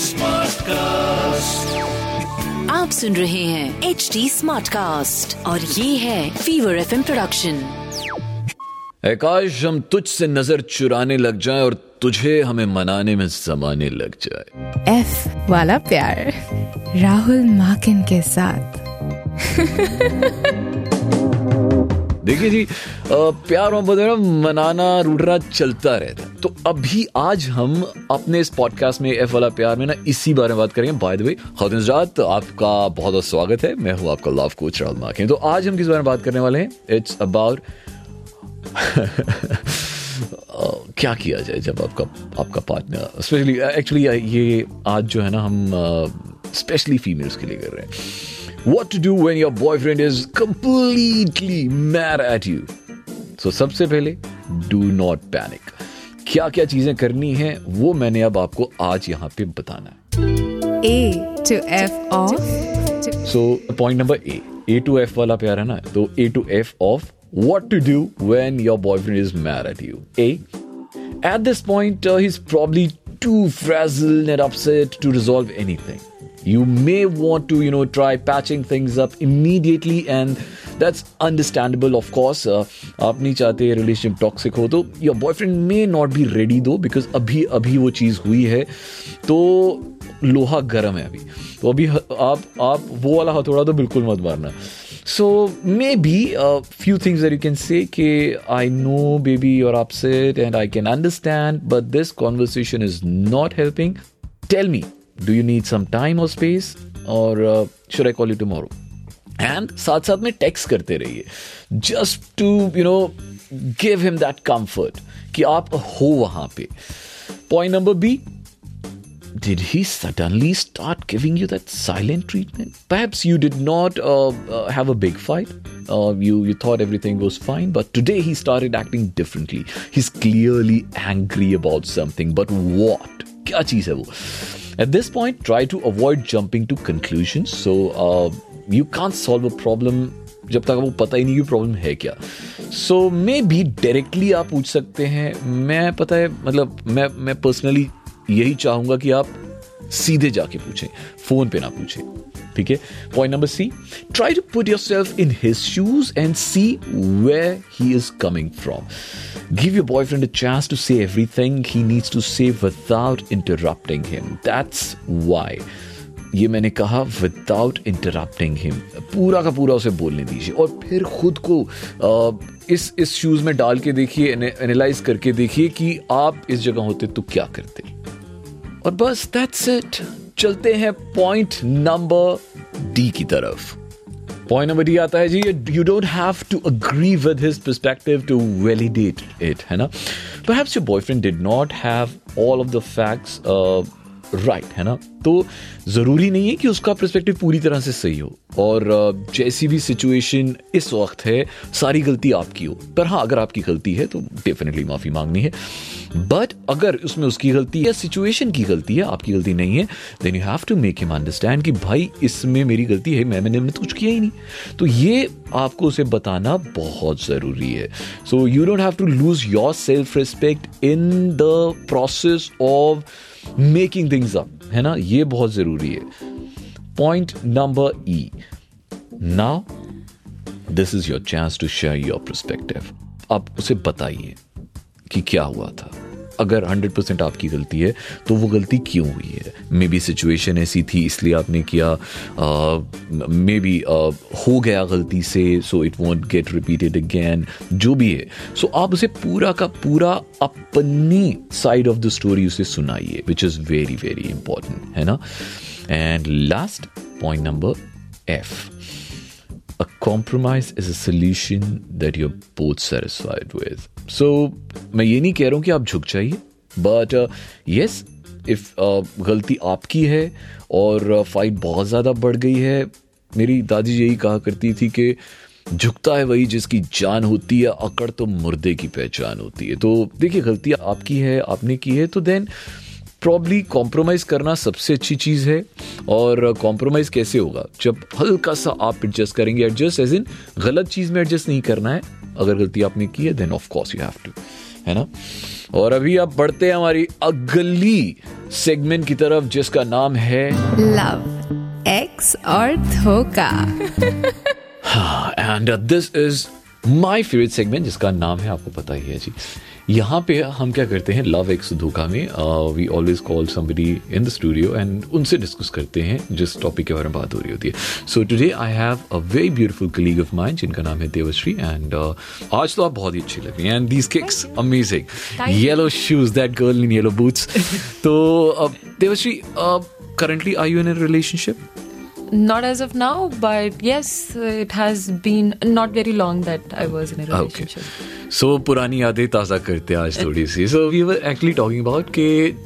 Smart cast आप सुन रहे हैं एच डी स्मार्ट कास्ट और ये है फीवर एफ़ प्रोडक्शन है हम तुझ से नज़र चुराने लग जाए और तुझे हमें मनाने में जमाने लग जाए। एफ़ वाला प्यार। राहुल माकिन के साथ। देखिए जी प्यार मोहब्बत मनाना रूठना चलता रहता है। तो अभी आज हम अपने इस पॉडकास्ट में एफ़ वाला प्यार में ना इसी बारे में बात करेंगे। बाय द वे खातिन आपका बहुत बहुत स्वागत है। मैं हूँ आपका लव कोच राहुल माकिन तो आज हम किस बारे में बात करने वाले हैं? इट्स अबाउट क्या किया जाए जब आपका आपका पार्टनर स्पेशली एक्चुअली ये आज जो है ना हम स्पेशली फीमेल्स के लिए कर रहे हैं। What to do when your boyfriend is completely mad at you? So सबसे पहले डू नॉट panic क्या क्या चीज़ें करनी है वो मैंने अब आपको आज यहाँ पे बताना है। A to F of so point number A A to F वाला प्यार है ना? तो A to F of what to do when your boyfriend is married you a at this point he is probably too fragile and upset to resolve anything you may want to you know try patching things up immediately and that's understandable of course uh, आप नहीं चाहते relationship toxic हो तो your boyfriend may not be ready though because अभी अभी वो चीज़ हुई है तो लोहा गर्म है अभी तो अभी ह- आप आप वो वाला हथौड़ा तो बिल्कुल मत मारना so maybe a few things that you can say कि I know baby you're upset and I can understand but this conversation is not helping tell me do you need some time or space or uh, should I call you tomorrow and साथ साथ में text करते रहिए just to you know give him that comfort कि आप हो वहां पे point number B did he suddenly start giving you that silent treatment? Perhaps you did not uh, uh, have a big fight. Uh, you you thought everything was fine, but today he started acting differently. He's clearly angry about something. But what? क्या चीज है वो? At this point, try to avoid jumping to conclusions. So uh, you can't solve a problem जब तक वो पता ही नहीं कि प्रॉब्लम है क्या। सो मे बी डायरेक्टली आप पूछ सकते हैं। मैं पता है मतलब मैं मैं पर्सनली यही चाहूँगा कि आप सीधे जाके पूछें। फ़ोन पे ना पूछें। ठीक है? Point number C try to put yourself in his shoes and see where he is coming from give your boyfriend a chance to say everything he needs to say without interrupting him that's why ये मैंने कहा without interrupting him पूरा का पूरा उसे बोलने दीजिए। और फिर खुद को इस इस शूज़ में डाल के देखिए एनालाइज करके देखिए कि आप इस जगह होते तो क्या करते। और बस दैट्स इट चलते हैं पॉइंट नंबर डी की तरफ़. पॉइंट नंबर डी आता है जी you don't have to agree with his perspective to validate it है ना? Perhaps your boyfriend did not have all of the facts right है ना? तो ज़रूरी नहीं है कि उसका पर्सपेक्टिव पूरी तरह से सही हो। और जैसी भी सिचुएशन इस वक्त है, सारी गलती आपकी हो। पर हाँ अगर आपकी गलती है तो डेफिनेटली माफ़ी मांगनी है। बट अगर उसमें उसकी गलती या सिचुएशन की गलती है, आपकी गलती नहीं है then you have to make him understand कि भाई, इसमें मेरी गलती है, मैं, मैंने मैंने तो कुछ किया ही नहीं। तो ये आपको उसे बताना बहुत ज़रूरी है। So you don't have to lose yourself respect in the process of making things up है ना? ये बहुत ज़रूरी है। Point number E now this is your chance to share your perspective आप उसे बताइए कि क्या हुआ था। अगर 100% आपकी गलती है तो वो गलती क्यों हुई है? मे बी सिचुएशन ऐसी थी इसलिए आपने किया मे बी हो गया गलती से so it won't get repeated again जो भी है। सो so, आप उसे पूरा का पूरा अपनी साइड ऑफ़ द स्टोरी उसे सुनाइए which is very very important है ना? And last point number F a compromise is a solution that you're both satisfied with. So, मैं ये नहीं कह रहा हूँ कि आप झुक जाइए बट यस इफ़ गलती आपकी है और फाइट बहुत ज़्यादा बढ़ गई है मेरी दादी यही कहा करती थी कि झुकता है वही जिसकी जान होती है अकड़ तो मुर्दे की पहचान होती है। तो देखिए गलती आपकी है आपने की है तो देन प्रॉब्ली कॉम्प्रोमाइज करना सबसे अच्छी चीज़ है और कॉम्प्रोमाइज कैसे होगा? जब हल्का सा आप एडजस्ट करेंगे एडजस्ट एज इन गलत चीज़ में एडजस्ट नहीं करना है अगर गलती आपने की है then of course you have to है ना? और अभी आप बढ़ते हैं हमारी अगली सेगमेंट की तरफ़ जिसका नाम है लव एक्स और धोखा। And this is my favourite segment जिसका नाम है आपको पता ही है जी। यहाँ पे हम क्या करते हैं लव एक्स धोखा में we always call somebody in the studio and उनसे डिस्कस करते हैं जिस टॉपिक के बारे में बात हो रही होती है। So today I have a very beautiful colleague of mind जिनका नाम है देवश्री एंड आज तो आप बहुत ही अच्छी लग रही हैं and these kicks amazing yellow shoes that girl in yellow boots तो uh, Devashree currently are you in a relationship? Not as of now, but yes, it has been not very long that I was in a relationship. So पुरानी यादें ताज़ा करते हैं आज थोड़ी सी। So we were actually talking about कि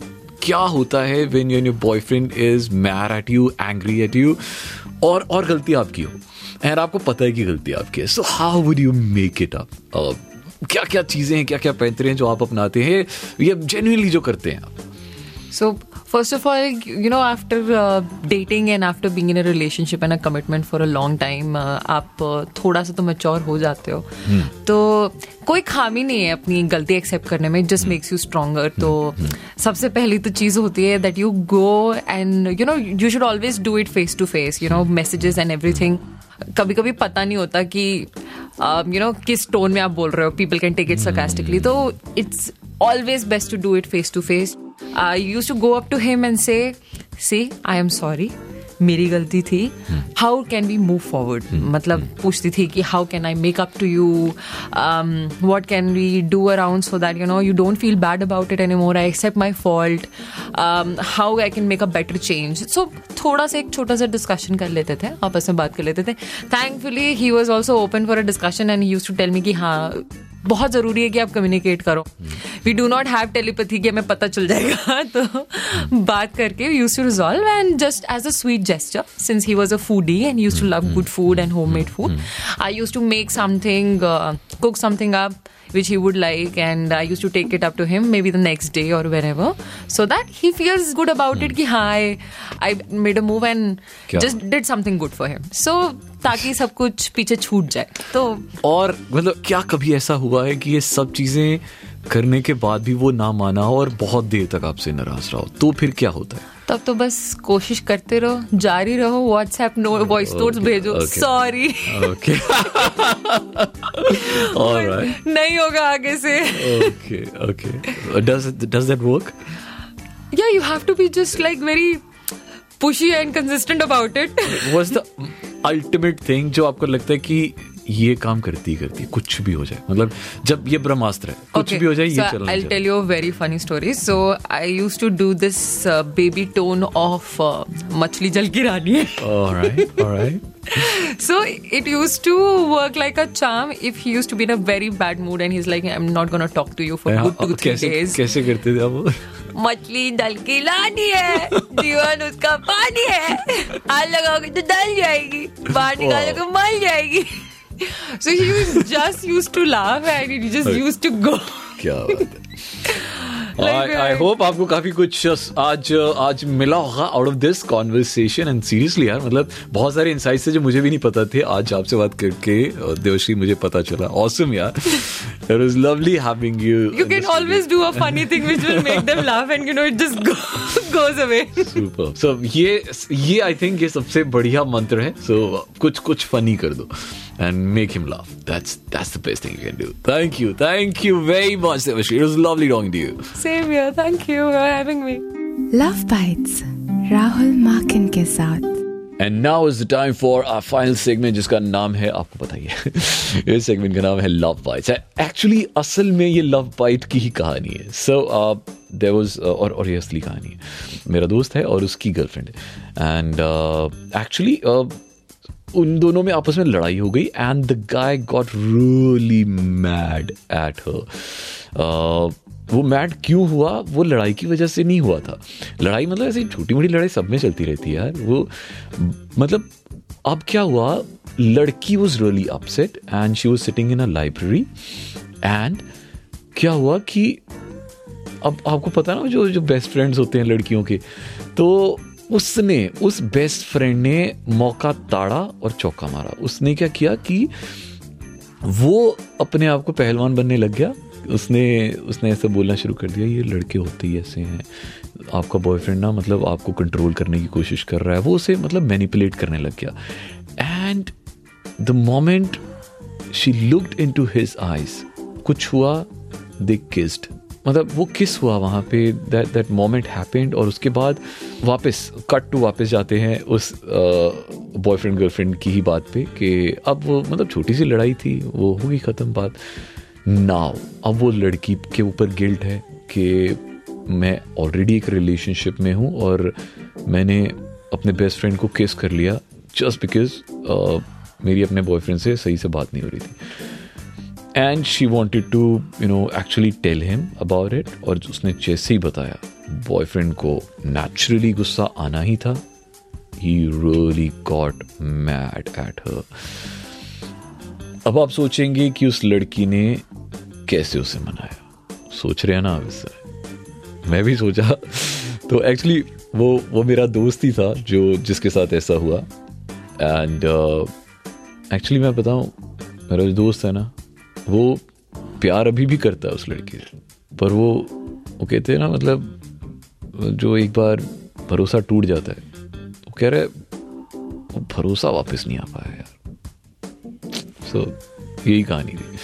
क्या होता है when your your boyfriend is mad at you angry at you और और गलती आपकी हो। एंड आपको पता है कि गलती आपकी है। So how would you make it up क्या क्या चीज़ें हैं क्या क्या पैंतरे हैं जो आप अपनाते हैं? ये जेन्युइनली जो करते हैं आप। So, first of all, you know, after uh, dating and after being in a relationship and a commitment for a long time, uh, आप uh, थोड़ा सा तो मेच्योर हो जाते हो। तो कोई खामी नहीं है अपनी गलती एक्सेप्ट करने में जस्ट मेक्स यू स्ट्रोंगर तो सबसे पहली तो चीज़ होती है that you go and you know you should always do it face to face you know messages and everything कभी कभी पता नहीं होता कि यू नो किस टोन में आप बोल रहे हो people can take it sarcastically. तो it's always best to do it face to face. I used to go up to him and say, See, I am sorry. मेरी गलती थी। How can we move forward मतलब पूछती थी कि how can I make up to you what can we do around so that you know you don't feel bad about it any more I accept my fault how I can make a better change so थोड़ा सा एक छोटा सा discussion कर लेते थे। आपस में बात कर लेते थे। Thankfully he was also open for a discussion and used to tell me कि हाँ बहुत ज़रूरी है कि आप कम्युनिकेट करो। We do not have telepathy कि हमें पता चल जाएगा। तो बात करके used to resolve and just as a sweet gesture since he was a foodie and used to love good food and home made food I used to make something cook something up which he would like and I used to take it up to him maybe the next day or wherever so that he feels good about it Ki, hi, I, I made a move and Kya? just did something good for him so ताकि सब कुछ पीछे छूट जाए तो और मतलब क्या कभी ऐसा हुआ है कि ये सब चीज़ें करने के बाद भी वो ना माना हो और बहुत देर तक आपसे नाराज़ रहा हो तो फिर क्या होता है? तब तो बस कोशिश करते रहो जारी रहो व्हाट्सएप नो वॉइस नोट्स भेजो। सॉरी ओके नहीं होगा आगे से। Okay okay does does that work yeah you have to be just like very pushy and consistent about it. Was the ultimate thing जो आपको लगता है कि ये काम करती ही करती है कुछ भी हो जाए मतलब जब ये ब्रह्मास्त्र है कुछ okay, भी हो जाए so tell you a very funny story. So I used to do this uh, baby tone of uh, मछली जल की रानी alright alright so it used to work like a charm if he used to be in a very bad mood and he's like, I'm not gonna talk to you for good two three कैसे days. कैसे करते थे आप वो मछली जल की रानी है जीवन उसका पानी है हाथ लगाओगे तो डल जाएगी बाहर निकालोगे मर जाएगी so he just used to laugh and he just used to go. क्या बात है? Like, आई होप आपको काफ़ी कुछ आज आज मिला होगा out of this conversation and seriously यार मतलब बहुत सारे इंसाइट्स थे जो मुझे भी नहीं पता थे। आज आपसे बात करके देवश्री मुझे पता चला। ऑसम यार। It was lovely having you You can always do a funny thing which will make them laugh and you know it just go, goes away. Super so ये ये आई थिंक ये सबसे बढ़िया मंत्र है। सो कुछ कुछ फनी कर दो। And make him laugh that's that's the best thing you can do thank you thank you very much Devashree it was lovely talking to you Same here. Thank you for having me. Love bites Rahul Makin के साथ and now is the time for our final segment जिसका नाम है आपको पता ही है इस segment का नाम है लव बाइट्स एक्चुअली असल में ये लव बाइट की ही कहानी है सो देर वॉज़ और और ये असली कहानी है मेरा दोस्त है और उसकी गर्लफ्रेंड है एंड एक्चुअली उन दोनों में आपस में लड़ाई हो गई and the guy got really mad at her वो मैड क्यों हुआ? वो लड़ाई की वजह से नहीं हुआ था। लड़ाई मतलब ऐसी छोटी मोटी लड़ाई सब में चलती रहती है यार। वो मतलब अब क्या हुआ? लड़की was really upset and she was sitting in a library and क्या हुआ कि अब आपको पता ना जो जो बेस्ट फ्रेंड्स होते हैं लड़कियों के तो उसने, उस बेस्ट फ्रेंड ने मौका ताड़ा और चौका मारा। उसने क्या किया कि वो अपने आप को पहलवान बनने लग गया। उसने उसने ऐसा बोलना शुरू कर दिया, ये लड़के होते ही ऐसे हैं। आपका बॉयफ्रेंड ना मतलब आपको कंट्रोल करने की कोशिश कर रहा है। वो उसे मतलब मैनिपुलेट करने लग गया। And the moment she looked into his eyes कुछ हुआ दे किस्ड मतलब वो किस हुआ वहाँ पे दैट दैट मोमेंट हैपेंड और उसके बाद वापस कट टू वापस जाते हैं उस बॉयफ्रेंड गर्लफ्रेंड की ही बात पे कि अब वो मतलब छोटी सी लड़ाई थी, वो होगी ख़त्म बात। नाव अब वो लड़की के ऊपर गिल्ट है कि मैं ऑलरेडी एक रिलेशनशिप में हूँ और मैंने अपने बेस्ट फ्रेंड को किस कर लिया जस्ट बिकॉज़ मेरी अपने बॉयफ्रेंड से सही से बात नहीं हो रही थी। And she wanted to you know actually tell him about it और उसने जैसे ही बताया बॉयफ्रेंड को नेचुरली गुस्सा आना ही था। He really got mad at her अब आप सोचेंगे कि उस लड़की ने कैसे उसे मनाया। सोच रहे हैं ना आप इससे मैं भी सोचा। तो एक्चुअली वो वो मेरा दोस्त ही था जो जिसके साथ ऐसा हुआ। एंड एक्चुअली uh, मैं बताऊँ मेरा जो दोस्त है ना वो प्यार अभी भी करता है उस लड़की से। पर वो वो कहते हैं ना मतलब जो एक बार भरोसा टूट जाता है वो कह रहे वो भरोसा वापस नहीं आ पाया यार। सो so, यही कहानी थी।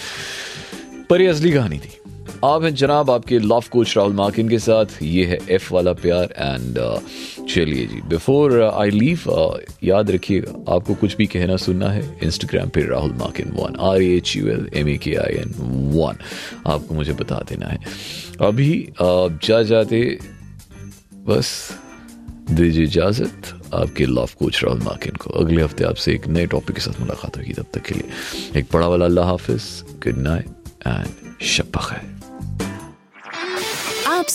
पर ये असली कहानी थी। आप हैं जनाब आपके लव कोच राहुल माकिन के साथ ये है एफ़ वाला प्यार एंड uh, चलिए जी बिफोर आई लीव याद रखिएगा, आपको कुछ भी कहना सुनना है इंस्टाग्राम पे Rahul Markin one R H U L M A K I N one आपको मुझे बता देना है। अभी आप जा जाते, बस, दीजिए इजाज़त, आपके लव कोच राहुल मार्किन को। अगले हफ़्ते आपसे एक नए टॉपिक के साथ मुलाकात होगी, तब तक के लिए एक बड़ा वाला अल्लाह हाफिज गुड नाइट एंड शब खैर